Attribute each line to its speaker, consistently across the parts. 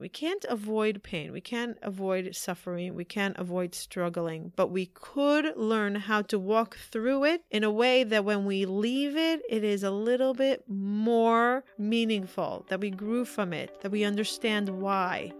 Speaker 1: We can't avoid pain. We can't avoid suffering. We can't avoid struggling, but we could learn how to walk through it in a way that when we leave it, it is a little bit more meaningful, that we grew from it, that we understand why.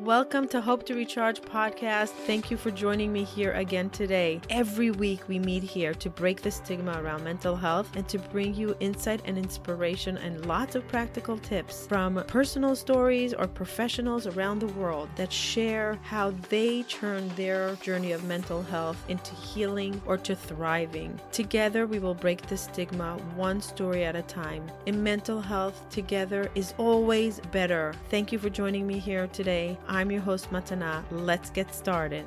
Speaker 1: Welcome to Hope to Recharge podcast. Thank you for joining me here again today. Every week we meet here to break the stigma around mental health and to bring you insight and inspiration and lots of practical tips from personal stories or professionals around the world that share how they turn their journey of mental health into healing or to thriving. Together we will break the stigma one story at a time. In mental health, together is always better. Thank you for joining me here today. I'm your host, Matana. Let's get started.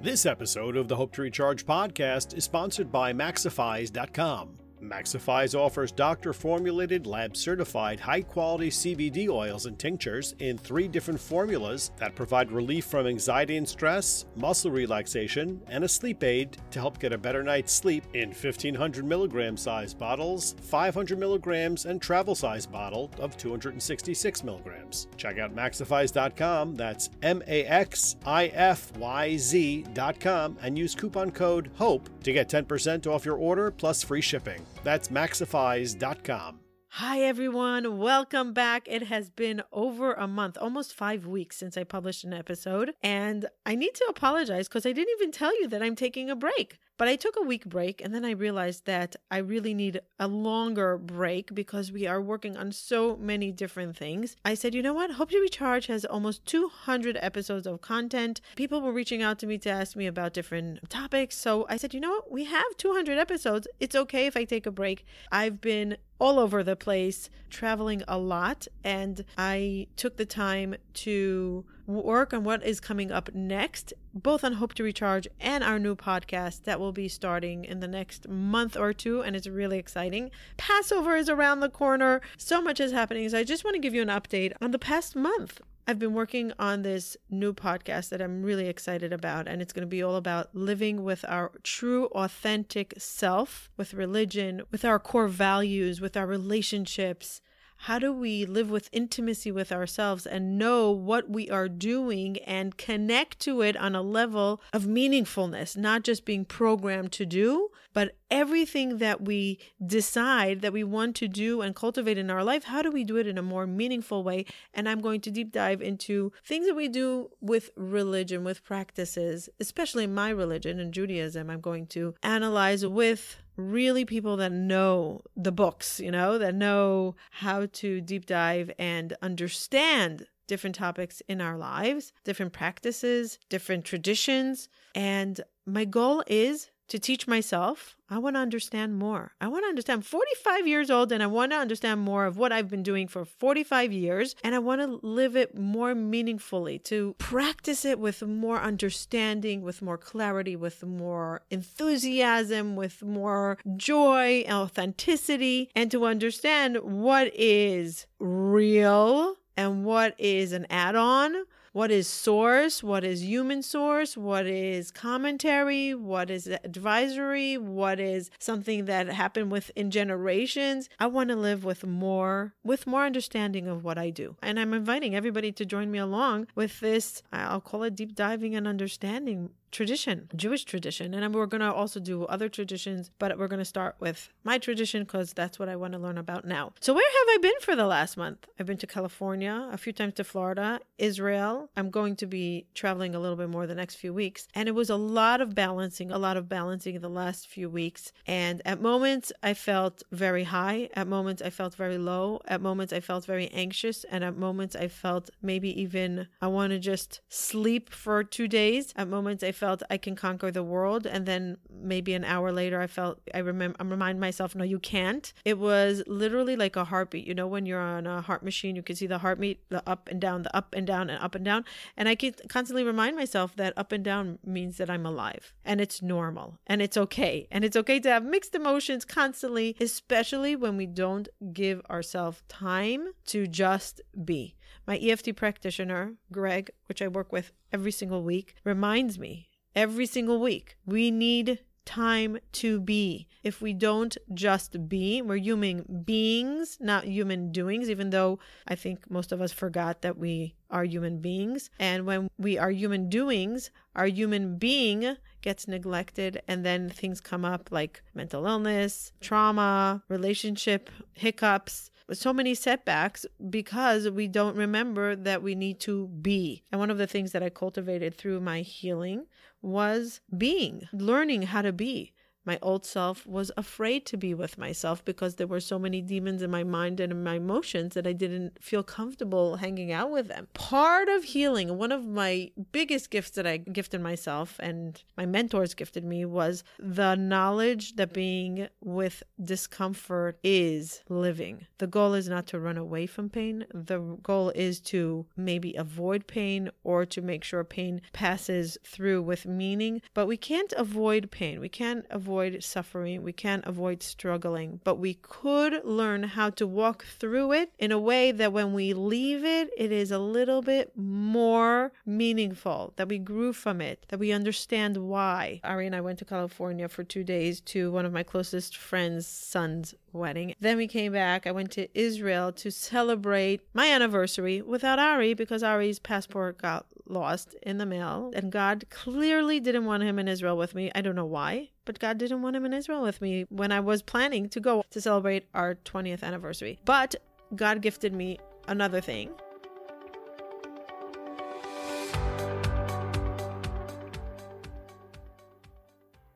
Speaker 2: This episode of the Hope to Recharge podcast is sponsored by Maxifyz.com. Maxifyz offers doctor formulated, lab certified, high quality CBD oils and tinctures in three different formulas that provide relief from anxiety and stress, muscle relaxation, and a sleep aid to help get a better night's sleep in 1500 milligram size bottles, 500 milligrams, and travel size bottle of 266 milligrams. Check out Maxifyz.com, that's M A X I F Y Z.com, and use coupon code HOPE to get 10% off your order plus free shipping. That's maxifyz.com.
Speaker 1: Hi, everyone. Welcome back. It has been over a month, almost five weeks since I published an episode. And I need to apologize because I didn't even tell you that I'm taking a break. But I took a week break and then I realized that I really need a longer break because we are working on so many different things. I said, you know what? Hope to Recharge has almost 200 episodes of content. People were reaching out to me to ask me about different topics. So I said, you know what? We have 200 episodes. It's okay if I take a break. I've been all over the place, traveling a lot, and I took the time to work on what is coming up next, both on Hope to Recharge and our new podcast that will be starting in the next month or two, and it's really exciting. Passover is around the corner. So much is happening. So I just want to give you an update on the past month. I've been working on this new podcast that I'm really excited about, and it's going to be all about living with our true, authentic self, with religion, with our core values, with our relationships. How do we live with intimacy with ourselves and know what we are doing and connect to it on a level of meaningfulness, not just being programmed to do, but everything that we decide that we want to do and cultivate in our life, how do we do it in a more meaningful way? And I'm going to deep dive into things that we do with religion, with practices, especially my religion and Judaism. I'm going to analyze with really people that know the books, you know, that know how to deep dive and understand different topics in our lives, different practices, different traditions. And my goal is to teach myself. I want to understand more. I want to understand 45 years old and I want to understand more of what I've been doing for 45 years and I want to live it more meaningfully, to practice it with more understanding, with more clarity, with more enthusiasm, with more joy, authenticity, and to understand what is real and what is an add on what is source, what is human source, what is commentary, what is advisory, what is something that happened within generations. I want to live with more with more understanding of what I do. And I'm inviting everybody to join me along with this I'll call it deep diving and understanding tradition, Jewish tradition. And we're going to also do other traditions, but we're going to start with my tradition because that's what I want to learn about now. So, where have I been for the last month? I've been to California, a few times to Florida, Israel. I'm going to be traveling a little bit more the next few weeks. And it was a lot of balancing, a lot of balancing the last few weeks. And at moments, I felt very high. At moments, I felt very low. At moments, I felt very anxious. And at moments, I felt maybe even I want to just sleep for two days. At moments, I felt I can conquer the world. And then maybe an hour later, I felt I remember I remind myself, no, you can't. It was literally like a heartbeat. You know, when you're on a heart machine, you can see the heartbeat, the up and down, the up and down, and up and down. And I can constantly remind myself that up and down means that I'm alive and it's normal and it's okay. And it's okay to have mixed emotions constantly, especially when we don't give ourselves time to just be. My EFT practitioner, Greg, which I work with every single week, reminds me every single week. We need time to be. If we don't just be, we're human beings, not human doings, even though I think most of us forgot that we are human beings. And when we are human doings, our human being gets neglected, and then things come up like mental illness, trauma, relationship hiccups, so many setbacks because we don't remember that we need to be. And one of the things that I cultivated through my healing was being, learning how to be. My old self was afraid to be with myself because there were so many demons in my mind and in my emotions that I didn't feel comfortable hanging out with them. Part of healing, one of my biggest gifts that I gifted myself and my mentors gifted me was the knowledge that being with discomfort is living. The goal is not to run away from pain, the goal is to maybe avoid pain or to make sure pain passes through with meaning. But we can't avoid pain. We can't avoid avoid suffering, we can't avoid struggling, but we could learn how to walk through it in a way that when we leave it, it is a little bit more meaningful, that we grew from it, that we understand why. Ari and I went to California for two days to one of my closest friends' son's wedding. Then we came back. I went to Israel to celebrate my anniversary without Ari because Ari's passport got lost in the mail. And God clearly didn't want him in Israel with me. I don't know why, but God didn't want him in Israel with me when I was planning to go to celebrate our 20th anniversary. But God gifted me another thing.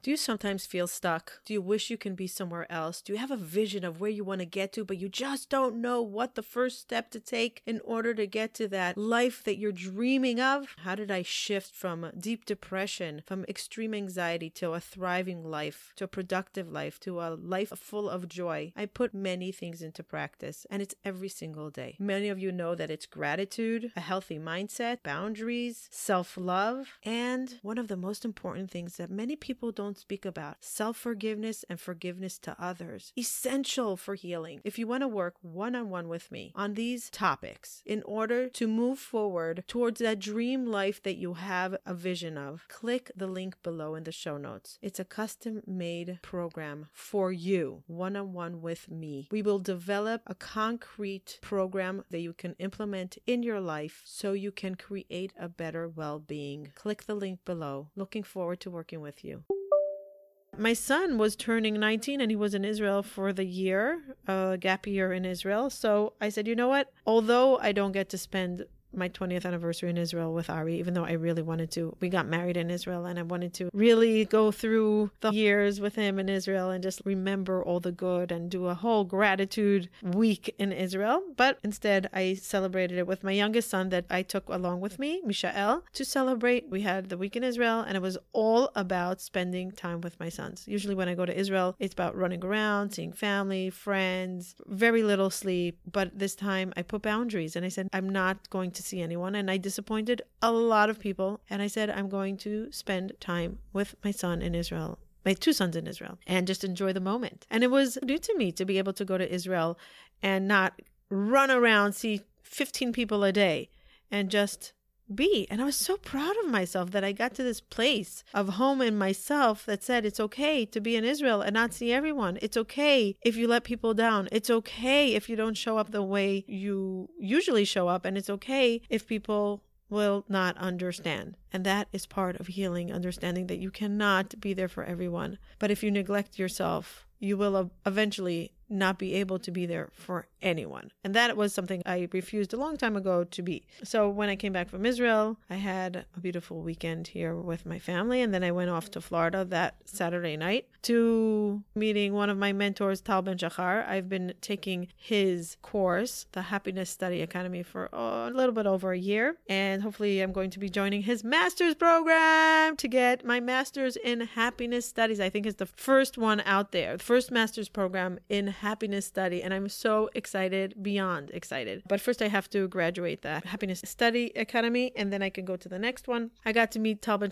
Speaker 1: Do you sometimes feel stuck? Do you wish you can be somewhere else? Do you have a vision of where you want to get to, but you just don't know what the first step to take in order to get to that life that you're dreaming of? How did I shift from deep depression, from extreme anxiety to a thriving life, to a productive life, to a life full of joy? I put many things into practice, and it's every single day. Many of you know that it's gratitude, a healthy mindset, boundaries, self love, and one of the most important things that many people don't don't speak about self forgiveness and forgiveness to others. Essential for healing. If you want to work one on one with me on these topics in order to move forward towards that dream life that you have a vision of, click the link below in the show notes. It's a custom made program for you, one on one with me. We will develop a concrete program that you can implement in your life so you can create a better well being. Click the link below. Looking forward to working with you. My son was turning 19 and he was in Israel for the year, a gap year in Israel. So I said, you know what? Although I don't get to spend my 20th anniversary in Israel with Ari, even though I really wanted to. We got married in Israel and I wanted to really go through the years with him in Israel and just remember all the good and do a whole gratitude week in Israel. But instead, I celebrated it with my youngest son that I took along with me, Mishael, to celebrate. We had the week in Israel and it was all about spending time with my sons. Usually, when I go to Israel, it's about running around, seeing family, friends, very little sleep. But this time, I put boundaries and I said, I'm not going to see anyone and I disappointed a lot of people. And I said, I'm going to spend time with my son in Israel my two sons in Israel and just enjoy the moment. And it was new to me to be able to go to Israel and not run around, see 15 people a day and just be. And I was so proud of myself that I got to this place of home in myself that said it's okay to be in Israel and not see everyone. It's okay if you let people down. It's okay if you don't show up the way you usually show up. And it's okay if people will not understand. And that is part of healing, understanding that you cannot be there for everyone. But if you neglect yourself, you will eventually not be able to be there for anyone. And that was something I refused a long time ago to be. So when I came back from Israel, I had a beautiful weekend here with my family. And then I went off to Florida that Saturday night to meeting one of my mentors, Tal Ben Shahar. I've been taking his course, the Happiness Study Academy, for oh, a little bit over a year. And hopefully I'm going to be joining his master's program to get my master's in happiness studies. I think is the first one out there, the first master's program in happiness study, and I'm so excited, beyond excited. But first, I have to graduate the Happiness Study Academy, and then I can go to the next one. I got to meet Tal Ben.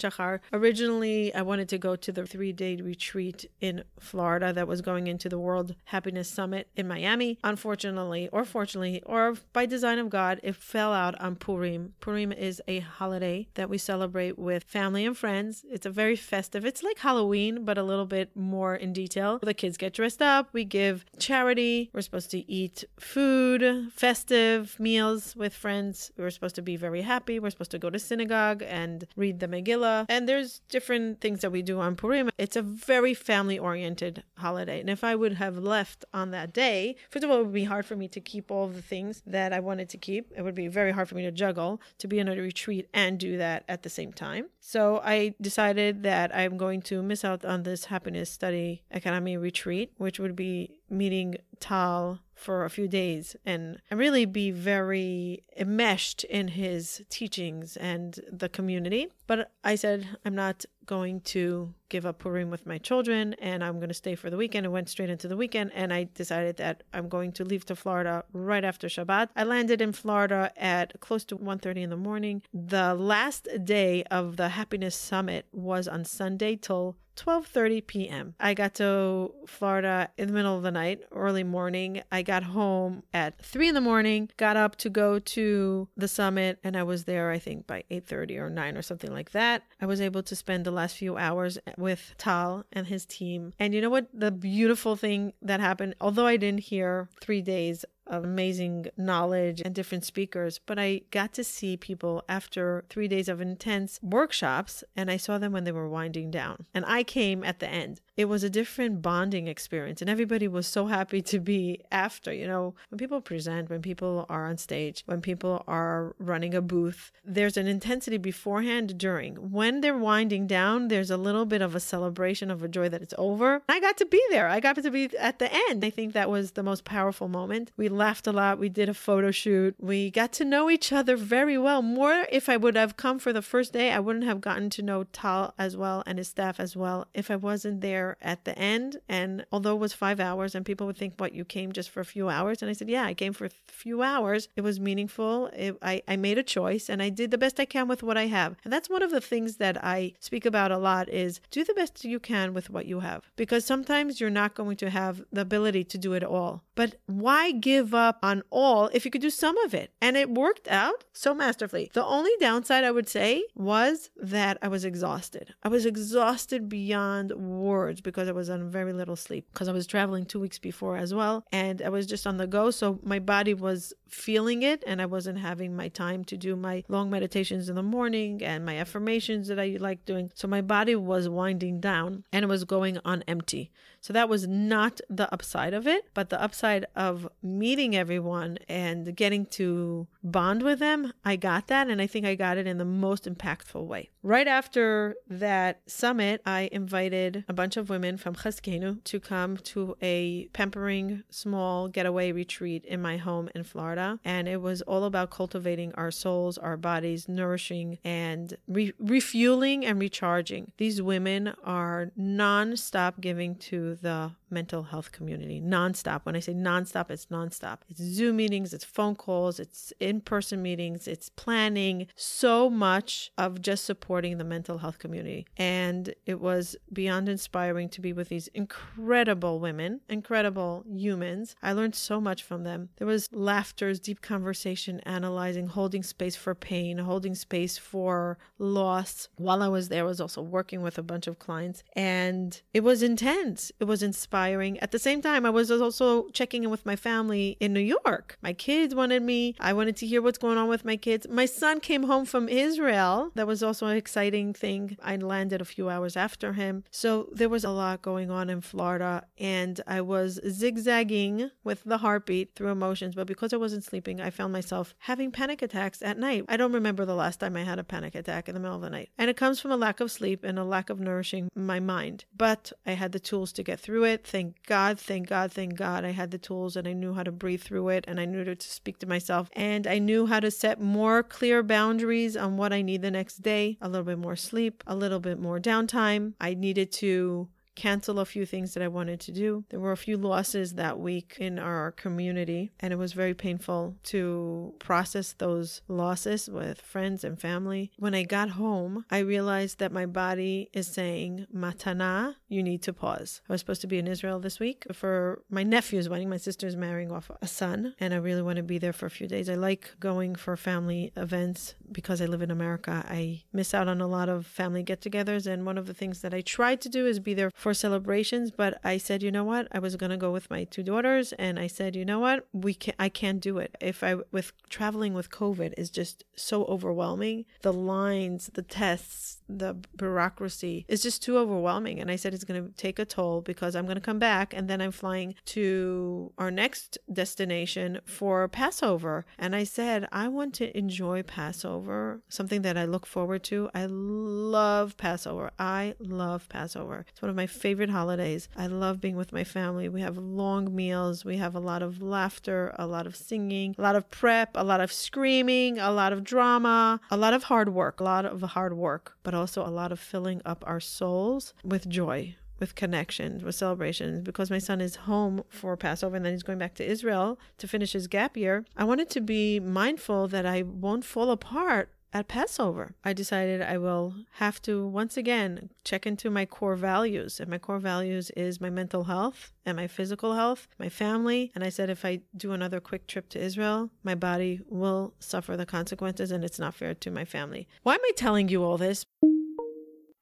Speaker 1: Originally, I wanted to go to the three day retreat in Florida that was going into the World Happiness Summit in Miami. Unfortunately, or fortunately, or by design of God, it fell out on Purim. Purim is a holiday that we celebrate with family and friends. It's a very festive, it's like Halloween, but a little bit more in detail. The kids get dressed up, we give charity, we're supposed to eat food, festive meals with friends. We're supposed to be very happy. We're supposed to go to synagogue and read the Megillah. And there's different things that we do on Purim. It's a very family oriented holiday. And if I would have left on that day, first of all, it would be hard for me to keep all the things that I wanted to keep. It would be very hard for me to juggle to be in a retreat and do that at the same time. So I decided that I'm going to miss out on this Happiness Study Academy retreat, which would be meeting Tal for a few days and, really be very enmeshed in his teachings and the community. But I said, I'm not going to give up Purim with my children and I'm going to stay for the weekend. I went straight into the weekend and I decided that I'm going to leave to Florida right after Shabbat. I landed in Florida at close to 1:30 in the morning. The last day of the Happiness Summit was on Sunday till 12:30 p.m. I got to Florida in the middle of the night, early morning. I got home at 3 in the morning, got up to go to the summit and I was there I think by 8:30 or 9 or something like that. I was able to spend last few hours eh, with Tal and his team. And you know what the beautiful thing that happened, although I didn't hear 3 days amazing knowledge and different speakers. But I got to see people after three days of intense workshops, and I saw them when they were winding down. And I came at the end. It was a different bonding experience, and everybody was so happy to be after. You know, when people present, when people are on stage, when people are running a booth, there's an intensity beforehand, during. When they're winding down, there's a little bit of a celebration of a joy that it's over. I got to be there. I got to be at the end. I think that was the most powerful moment. We laughed a lot. We did a photo shoot. We got to know each other very well. More if I would have come for the first day, I wouldn't have gotten to know Tal as well and his staff as well if I wasn't there at the end. And although it was five hours, and people would think, what, you came just for a few hours? And I said, yeah, I came for a few hours. It was meaningful. It, I, I made a choice and I did the best I can with what I have. And that's one of the things that I speak about a lot is do the best you can with what you have. Because sometimes you're not going to have the ability to do it all. But why give up on all if you could do some of it? And it worked out so masterfully. The only downside I would say was that I was exhausted. I was exhausted beyond words because I was on very little sleep because I was traveling two weeks before as well. And I was just on the go. So my body was feeling it and I wasn't having my time to do my long meditations in the morning and my affirmations that I like doing. So my body was winding down and it was going on empty. So that was not the upside of it, but the upside of meeting everyone and getting to bond with them, I got that. And I think I got it in the most impactful way. Right after that summit, I invited a bunch of women from Chazkeinu to come to a pampering small getaway retreat in my home in Florida. And it was all about cultivating our souls, our bodies, nourishing and re- refueling and recharging. These women are non-stop giving to the mental health community nonstop. When I say nonstop, it's nonstop. It's Zoom meetings, it's phone calls, it's in person meetings, it's planning, so much of just supporting the mental health community. And it was beyond inspiring to be with these incredible women, incredible humans. I learned so much from them. There was laughter, deep conversation, analyzing, holding space for pain, holding space for loss. While I was there, I was also working with a bunch of clients, and it was intense. It was inspiring. At the same time, I was also checking in with my family in New York. My kids wanted me. I wanted to hear what's going on with my kids. My son came home from Israel. That was also an exciting thing. I landed a few hours after him. So there was a lot going on in Florida, and I was zigzagging with the heartbeat through emotions. But because I wasn't sleeping, I found myself having panic attacks at night. I don't remember the last time I had a panic attack in the middle of the night. And it comes from a lack of sleep and a lack of nourishing my mind. But I had the tools to get through it. Thank God, thank God, thank God. I had the tools and I knew how to breathe through it and I knew to speak to myself. And I knew how to set more clear boundaries on what I need the next day a little bit more sleep, a little bit more downtime. I needed to cancel a few things that I wanted to do. There were a few losses that week in our community, and it was very painful to process those losses with friends and family. When I got home, I realized that my body is saying, Matana, you need to pause. I was supposed to be in Israel this week for my nephew's wedding. My sister's marrying off a son, and I really want to be there for a few days. I like going for family events because I live in America. I miss out on a lot of family get togethers, and one of the things that I tried to do is be there for celebrations, but I said, you know what? I was going to go with my two daughters and I said, you know what? We can I can't do it. If I with traveling with COVID is just so overwhelming. The lines, the tests, the bureaucracy is just too overwhelming and I said it's going to take a toll because I'm going to come back and then I'm flying to our next destination for Passover and I said I want to enjoy Passover, something that I look forward to. I love Passover. I love Passover. It's one of my favorite holidays. I love being with my family. We have long meals. We have a lot of laughter, a lot of singing, a lot of prep, a lot of screaming, a lot of drama, a lot of hard work, a lot of hard work, but also a lot of filling up our souls with joy, with connections, with celebrations. Because my son is home for Passover and then he's going back to Israel to finish his gap year, I wanted to be mindful that I won't fall apart at Passover, I decided I will have to once again check into my core values. And my core values is my mental health and my physical health, my family. And I said if I do another quick trip to Israel, my body will suffer the consequences and it's not fair to my family. Why am I telling you all this?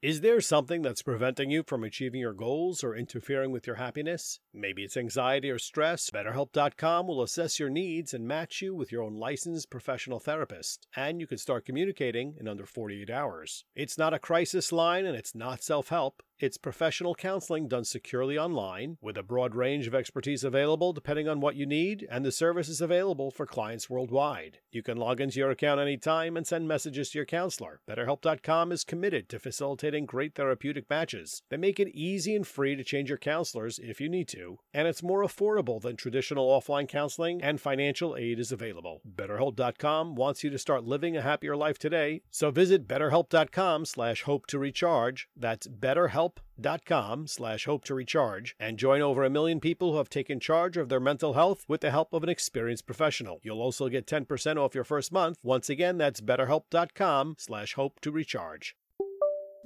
Speaker 2: Is there something that's preventing you from achieving your goals or interfering with your happiness? Maybe it's anxiety or stress. BetterHelp.com will assess your needs and match you with your own licensed professional therapist, and you can start communicating in under 48 hours. It's not a crisis line and it's not self help. It's professional counseling done securely online with a broad range of expertise available depending on what you need, and the service is available for clients worldwide. You can log into your account anytime and send messages to your counselor. BetterHelp.com is committed to facilitating great therapeutic matches. They make it easy and free to change your counselors if you need to, and it's more affordable than traditional offline counseling, and financial aid is available. BetterHelp.com wants you to start living a happier life today, so visit BetterHelp.com slash hope to recharge. That's BetterHelp help.com slash hope to recharge and join over a million people who have taken charge of their mental health with the help of an experienced professional. You'll also get 10% off your first month. Once again, that's betterhelp.com slash hope to recharge.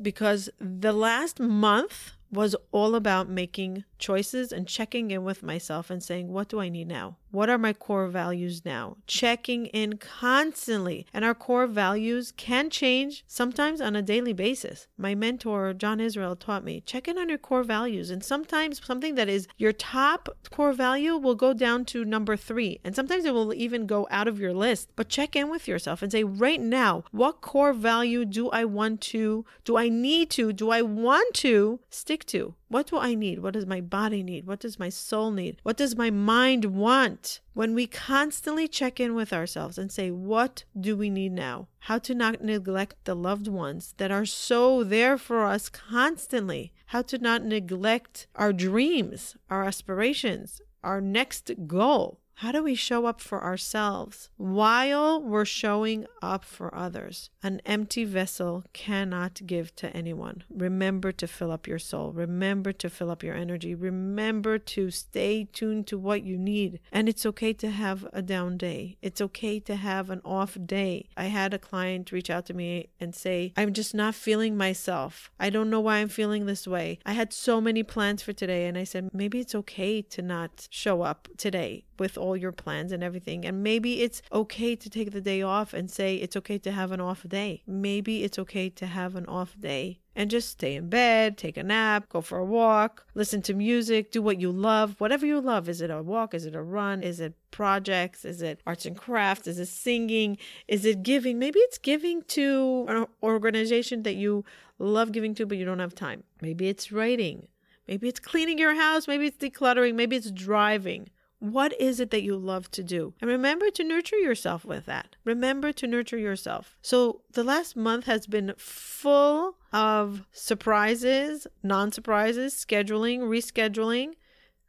Speaker 1: Because the last month was all about making choices and checking in with myself and saying, what do I need now? What are my core values now? Checking in constantly. And our core values can change sometimes on a daily basis. My mentor, John Israel, taught me check in on your core values. And sometimes something that is your top core value will go down to number three. And sometimes it will even go out of your list. But check in with yourself and say, right now, what core value do I want to, do I need to, do I want to stick to? What do I need? What does my body need? What does my soul need? What does my mind want? When we constantly check in with ourselves and say, What do we need now? How to not neglect the loved ones that are so there for us constantly. How to not neglect our dreams, our aspirations, our next goal. How do we show up for ourselves while we're showing up for others? An empty vessel cannot give to anyone. Remember to fill up your soul. Remember to fill up your energy. Remember to stay tuned to what you need. And it's okay to have a down day. It's okay to have an off day. I had a client reach out to me and say, I'm just not feeling myself. I don't know why I'm feeling this way. I had so many plans for today. And I said, maybe it's okay to not show up today with all your plans and everything. And maybe it's okay to take the day off and say it's okay to have an off day. Maybe it's okay to have an off day and just stay in bed, take a nap, go for a walk, listen to music, do what you love, whatever you love. Is it a walk? Is it a run? Is it projects? Is it arts and crafts? Is it singing? Is it giving? Maybe it's giving to an organization that you love giving to, but you don't have time. Maybe it's writing. Maybe it's cleaning your house. Maybe it's decluttering. Maybe it's driving. What is it that you love to do? And remember to nurture yourself with that. Remember to nurture yourself. So the last month has been full of surprises, non surprises, scheduling, rescheduling.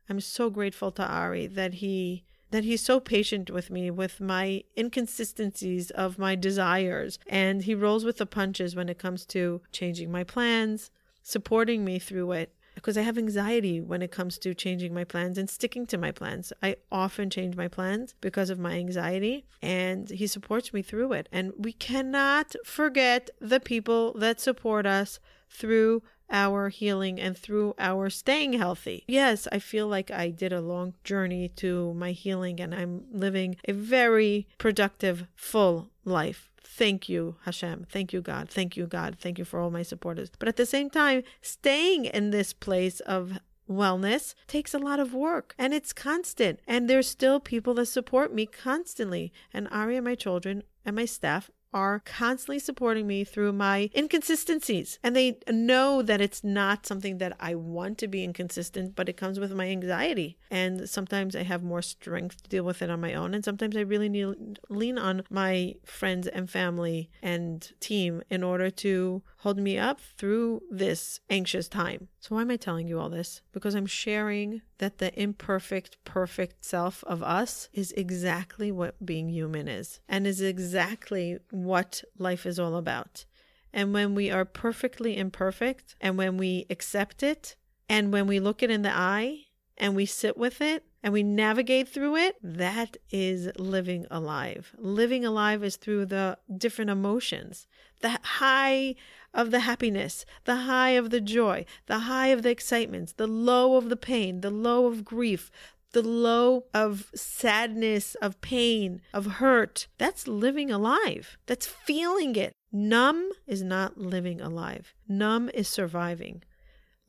Speaker 1: I'm so grateful to Ari that he that he's so patient with me with my inconsistencies of my desires and he rolls with the punches when it comes to changing my plans, supporting me through it because I have anxiety when it comes to changing my plans and sticking to my plans. I often change my plans because of my anxiety, and He supports me through it. And we cannot forget the people that support us through our healing and through our staying healthy. Yes, I feel like I did a long journey to my healing and I'm living a very productive, full life. Thank you, Hashem. Thank you, God. Thank you, God. Thank you for all my supporters. But at the same time, staying in this place of wellness takes a lot of work and it's constant. And there's still people that support me constantly. And Ari and my children and my staff are constantly supporting me through my inconsistencies. And they know that it's not something that I want to be inconsistent, but it comes with my anxiety. And sometimes I have more strength to deal with it on my own. And sometimes I really need lean on my friends and family and team in order to hold me up through this anxious time. So, why am I telling you all this? Because I'm sharing that the imperfect, perfect self of us is exactly what being human is and is exactly what life is all about. And when we are perfectly imperfect and when we accept it and when we look it in the eye and we sit with it and we navigate through it, that is living alive. Living alive is through the different emotions, the high of the happiness, the high of the joy, the high of the excitements, the low of the pain, the low of grief, the low of sadness, of pain, of hurt. That's living alive. That's feeling it. Numb is not living alive. Numb is surviving.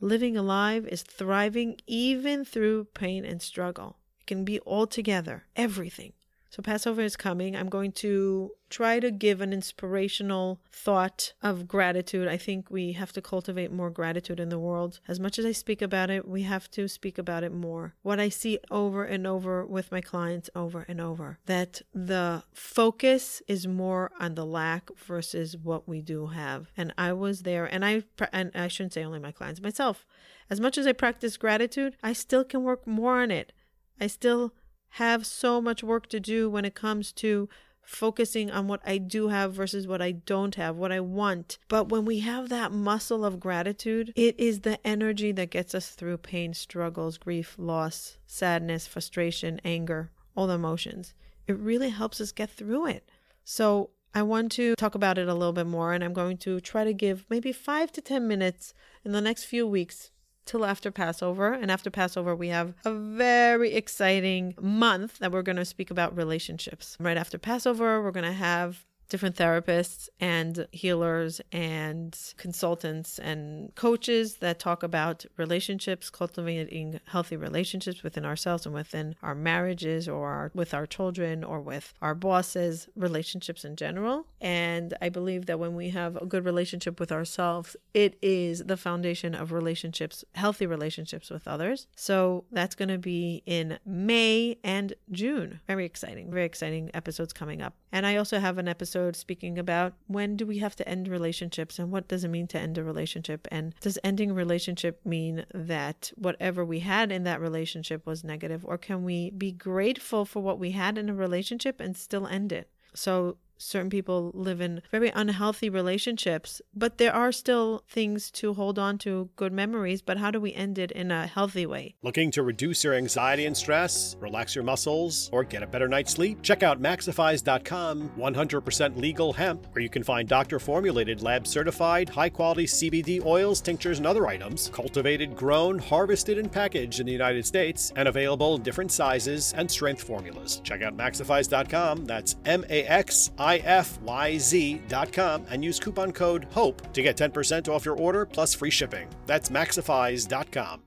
Speaker 1: Living alive is thriving even through pain and struggle. It can be all together, everything. So, Passover is coming. I'm going to try to give an inspirational thought of gratitude. I think we have to cultivate more gratitude in the world. As much as I speak about it, we have to speak about it more. What I see over and over with my clients, over and over, that the focus is more on the lack versus what we do have. And I was there, and I and I shouldn't say only my clients, myself. As much as I practice gratitude, I still can work more on it. I still have so much work to do when it comes to focusing on what I do have versus what I don't have, what I want. But when we have that muscle of gratitude, it is the energy that gets us through pain, struggles, grief, loss, sadness, frustration, anger, all the emotions. It really helps us get through it. So I want to talk about it a little bit more, and I'm going to try to give maybe five to 10 minutes in the next few weeks till after Passover. And after Passover, we have a very exciting month that we're going to speak about relationships. Right after Passover, we're going to have different therapists and healers and consultants and coaches that talk about relationships, cultivating healthy relationships within ourselves and within our marriages or our, with our children or with our bosses, relationships in general. And I believe that when we have a good relationship with ourselves, it is the foundation of relationships, healthy relationships with others. So that's going to be in May and June. Very exciting, very exciting episodes coming up. And I also have an episode episode speaking about when do we have to end relationships and what does it mean to end a relationship and does ending a relationship mean that whatever we had in that relationship was negative or can we be grateful for what we had in a relationship and still end it? So certain people live in very unhealthy relationships, but there are still things to hold on to, good memories, but how do we end it in a healthy way?
Speaker 2: Looking to reduce your anxiety and stress, relax your muscles, or get a better night's sleep? Check out Maxifyz.com 100% legal hemp, where you can find doctor formulated, lab certified, high quality CBD oils, tinctures, and other items, cultivated, grown, harvested, and packaged in the United States, and available in different sizes and strength formulas. Check out Maxifyz.com, that's M A X I ifyz.com and use coupon code HOPE to get 10% off your order plus free shipping. That's maxifyz.com.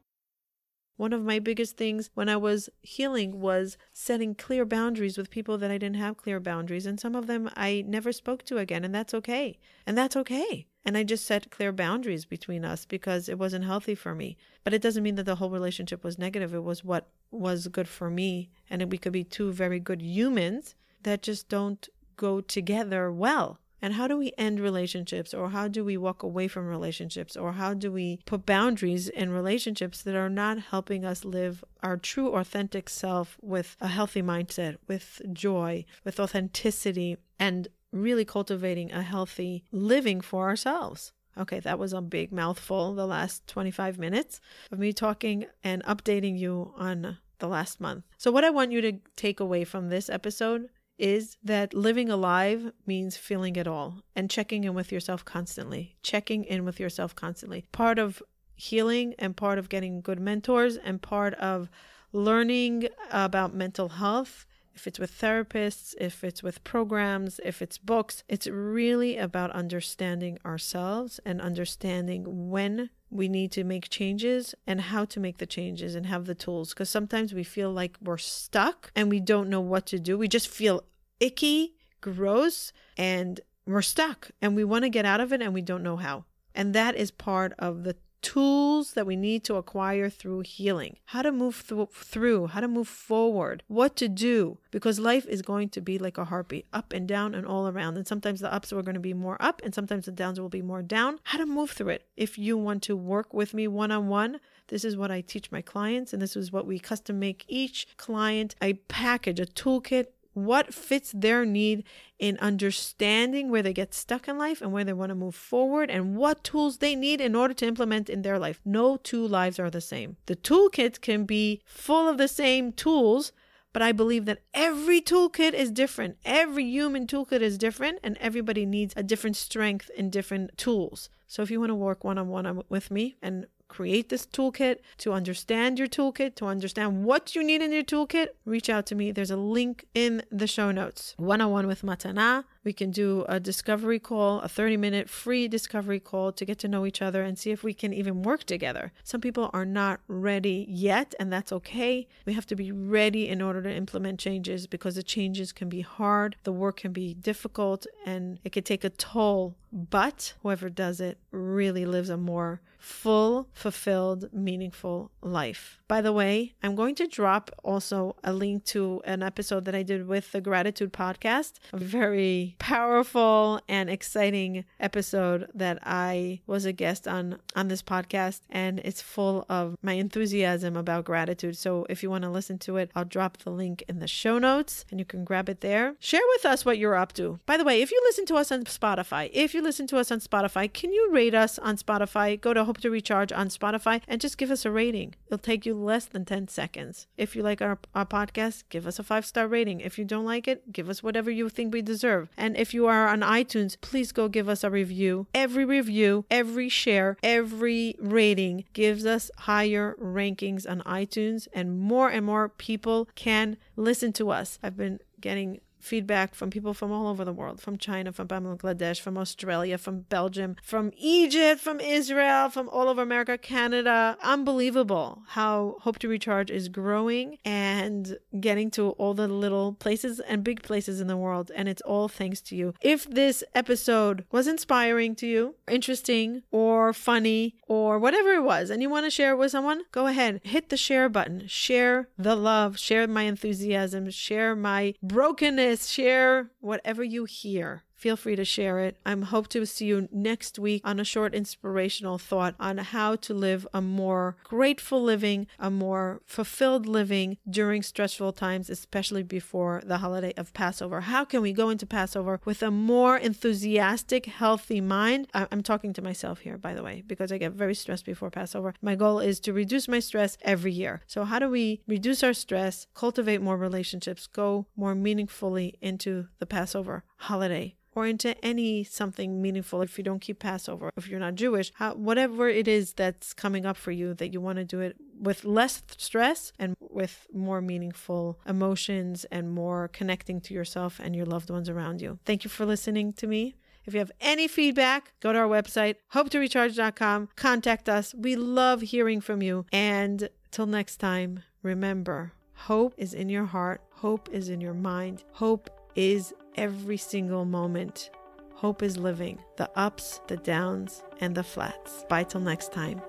Speaker 1: One of my biggest things when I was healing was setting clear boundaries with people that I didn't have clear boundaries. And some of them I never spoke to again, and that's okay. And that's okay. And I just set clear boundaries between us because it wasn't healthy for me. But it doesn't mean that the whole relationship was negative. It was what was good for me. And we could be two very good humans that just don't go together well. And how do we end relationships or how do we walk away from relationships or how do we put boundaries in relationships that are not helping us live our true authentic self with a healthy mindset, with joy, with authenticity and really cultivating a healthy living for ourselves. Okay, that was a big mouthful the last 25 minutes of me talking and updating you on the last month. So, what I want you to take away from this episode is that living alive means feeling it all and checking in with yourself constantly. Checking in with yourself constantly. Part of healing and part of getting good mentors and part of learning about mental health if it's with therapists, if it's with programs, if it's books, it's really about understanding ourselves and understanding when we need to make changes and how to make the changes and have the tools. Because sometimes we feel like we're stuck and we don't know what to do. We just feel icky, gross, and we're stuck and we want to get out of it and we don't know how. And that is part of the tools that we need to acquire through healing, how to move th- through, how to move forward, what to do, because life is going to be like a heartbeat, up and down and all around. And sometimes the ups are going to be more up, and sometimes the downs will be more down. How to move through it. If you want to work with me one on one, this is what I teach my clients, and this is what we custom make each client a package, a toolkit what fits their need in understanding where they get stuck in life and where they want to move forward and what tools they need in order to implement in their life. No two lives are the same. The toolkit can be full of the same tools, but I believe that every toolkit is different. Every human toolkit is different, and everybody needs a different strength in different tools. So if you want to work one on one with me and create this toolkit, to understand your toolkit, to understand what you need in your toolkit, reach out to me. There's a link in the show notes. One on one with Matana. We can do a discovery call, a 30 minute free discovery call to get to know each other and see if we can even work together. Some people are not ready yet, and that's okay. We have to be ready in order to implement changes because the changes can be hard, the work can be difficult, and it can take a toll. But whoever does it really lives a more full, fulfilled, meaningful life. By the way, I'm going to drop also a link to an episode that I did with the Gratitude Podcast, a very powerful and exciting episode that I was a guest on on this podcast, and it's full of my enthusiasm about gratitude. So if you want to listen to it, I'll drop the link in the show notes and you can grab it there. Share with us what you're up to. By the way, if you listen to us on Spotify, if you listen to us on Spotify, can you rate us on Spotify? Go to Hope to Recharge on Spotify and just give us a rating. It'll take you less than 10 seconds. If you like our, our podcast, give us a five star rating. If you don't like it, give us whatever you think we deserve. And if you are on iTunes, please go give us a review. Every review, every share, every rating gives us higher rankings on iTunes, and more and more people can listen to us. I've been getting feedback from people from all over the world from China, from Bangladesh, from Australia, from Belgium, from Egypt, from Israel, from all over America, Canada. Unbelievable how Hope to Recharge is growing and getting to all the little places and big places in the world. And it's all thanks to you. If this episode was inspiring to you, interesting, or funny, or whatever it was, and you want to share it with someone, go ahead, hit the share button, share the love, share my enthusiasm, share my brokenness share whatever you hear feel free to share it. I'm hope to see you next week on a short inspirational thought on how to live a more grateful living, a more fulfilled living during stressful times, especially before the holiday of Passover. How can we go into Passover with a more enthusiastic, healthy mind? I'm talking to myself here, by the way, because I get very stressed before Passover. My goal is to reduce my stress every year. So, how do we reduce our stress, cultivate more relationships, go more meaningfully into the Passover holiday? or into any something meaningful if you don't keep Passover, if you're not Jewish, how, whatever it is that's coming up for you that you want to do it with less stress and with more meaningful emotions and more connecting to yourself and your loved ones around you. Thank you for listening to me. If you have any feedback, go to our website, hopetorecharge.com, contact us. We love hearing from you. And till next time, remember, hope is in your heart, hope is in your mind, hope is every single moment. Hope is living the ups, the downs, and the flats. Bye till next time.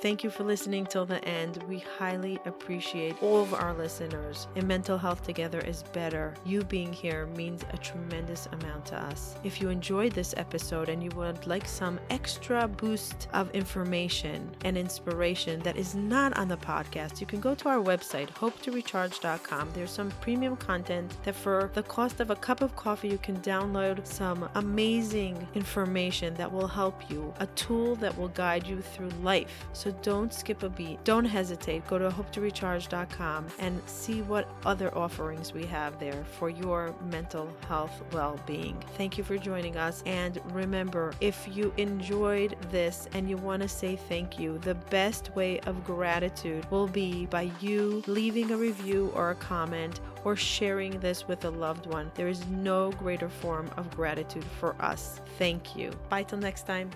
Speaker 1: Thank you for listening till the end. We highly appreciate all of our listeners. And Mental Health Together is better. You being here means a tremendous amount to us. If you enjoyed this episode and you would like some extra boost of information and inspiration that is not on the podcast, you can go to our website, hopetorecharge.com. There's some premium content that for the cost of a cup of coffee, you can download some amazing information that will help you, a tool that will guide you through life. So don't skip a beat. Don't hesitate. Go to hopetorecharge.com and see what other offerings we have there for your mental health well being. Thank you for joining us. And remember, if you enjoyed this and you want to say thank you, the best way of gratitude will be by you leaving a review or a comment or sharing this with a loved one. There is no greater form of gratitude for us. Thank you. Bye till next time.